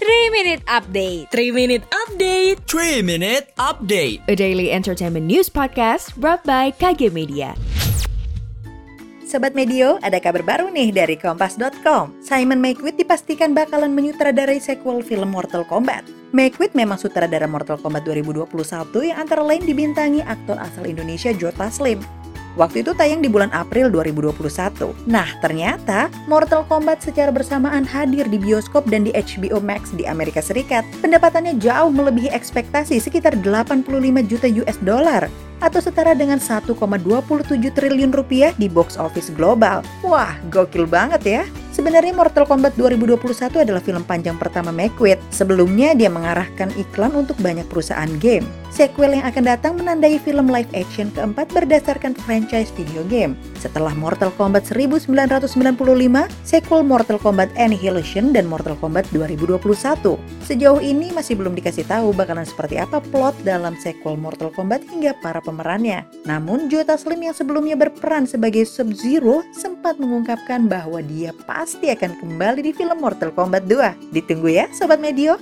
3 Minute Update 3 Minute Update 3 Minute Update A daily entertainment news podcast brought by KG Media Sobat Medio, ada kabar baru nih dari Kompas.com. Simon Makewitt dipastikan bakalan menyutradarai sequel film Mortal Kombat. Makewitt memang sutradara Mortal Kombat 2021 yang antara lain dibintangi aktor asal Indonesia Joe Taslim. Waktu itu tayang di bulan April 2021. Nah, ternyata Mortal Kombat secara bersamaan hadir di bioskop dan di HBO Max di Amerika Serikat. Pendapatannya jauh melebihi ekspektasi sekitar 85 juta US dollar atau setara dengan 1,27 triliun rupiah di box office global. Wah, gokil banget ya. Sebenarnya Mortal Kombat 2021 adalah film panjang pertama McQuaid. Sebelumnya dia mengarahkan iklan untuk banyak perusahaan game. Sequel yang akan datang menandai film live action keempat berdasarkan franchise video game. Setelah Mortal Kombat 1995, sequel Mortal Kombat Annihilation dan Mortal Kombat 2021. Sejauh ini masih belum dikasih tahu bakalan seperti apa plot dalam sequel Mortal Kombat hingga para pemerannya. Namun Joe Taslim yang sebelumnya berperan sebagai Sub-Zero sempat mengungkapkan bahwa dia pasti akan kembali di film Mortal Kombat 2. Ditunggu ya Sobat Medio.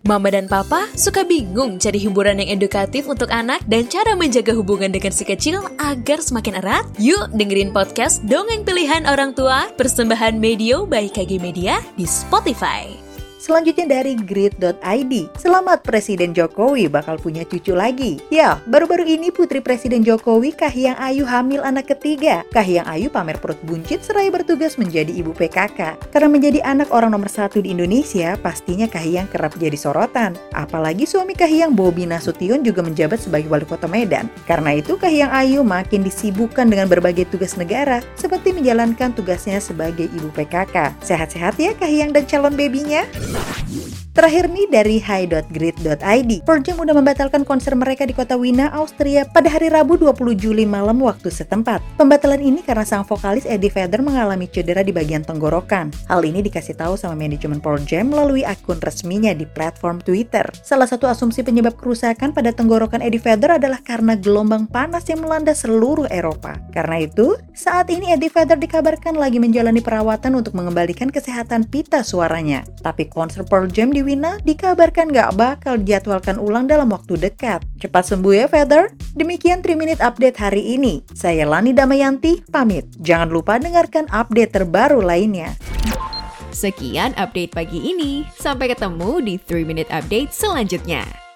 Mama dan Papa suka bingung cari hiburan yang edukatif untuk anak dan cara menjaga hubungan dengan si kecil agar semakin erat? Yuk dengerin podcast Dongeng Pilihan Orang Tua persembahan Medio by KG Media di Spotify. Selanjutnya dari grid.id. Selamat Presiden Jokowi bakal punya cucu lagi. Ya, baru-baru ini Putri Presiden Jokowi Kahiyang Ayu hamil anak ketiga. Kahiyang Ayu pamer perut buncit seraya bertugas menjadi ibu PKK. Karena menjadi anak orang nomor satu di Indonesia, pastinya Kahiyang kerap jadi sorotan. Apalagi suami Kahiyang Bobi Nasution juga menjabat sebagai wali kota Medan. Karena itu Kahiyang Ayu makin disibukkan dengan berbagai tugas negara, seperti menjalankan tugasnya sebagai ibu PKK. Sehat-sehat ya Kahiyang dan calon bebinya. Yeah. Terakhir nih dari hi.grid.id. Pearl Jam udah membatalkan konser mereka di kota Wina, Austria pada hari Rabu 20 Juli malam waktu setempat. Pembatalan ini karena sang vokalis Eddie Vedder mengalami cedera di bagian tenggorokan. Hal ini dikasih tahu sama manajemen Pearl Jam melalui akun resminya di platform Twitter. Salah satu asumsi penyebab kerusakan pada tenggorokan Eddie Vedder adalah karena gelombang panas yang melanda seluruh Eropa. Karena itu, saat ini Eddie Vedder dikabarkan lagi menjalani perawatan untuk mengembalikan kesehatan pita suaranya. Tapi konser Pearl Jam di di Wina dikabarkan gak bakal dijadwalkan ulang dalam waktu dekat. Cepat sembuh ya, Feather. Demikian 3 Minute Update hari ini. Saya Lani Damayanti, pamit. Jangan lupa dengarkan update terbaru lainnya. Sekian update pagi ini. Sampai ketemu di 3 Minute Update selanjutnya.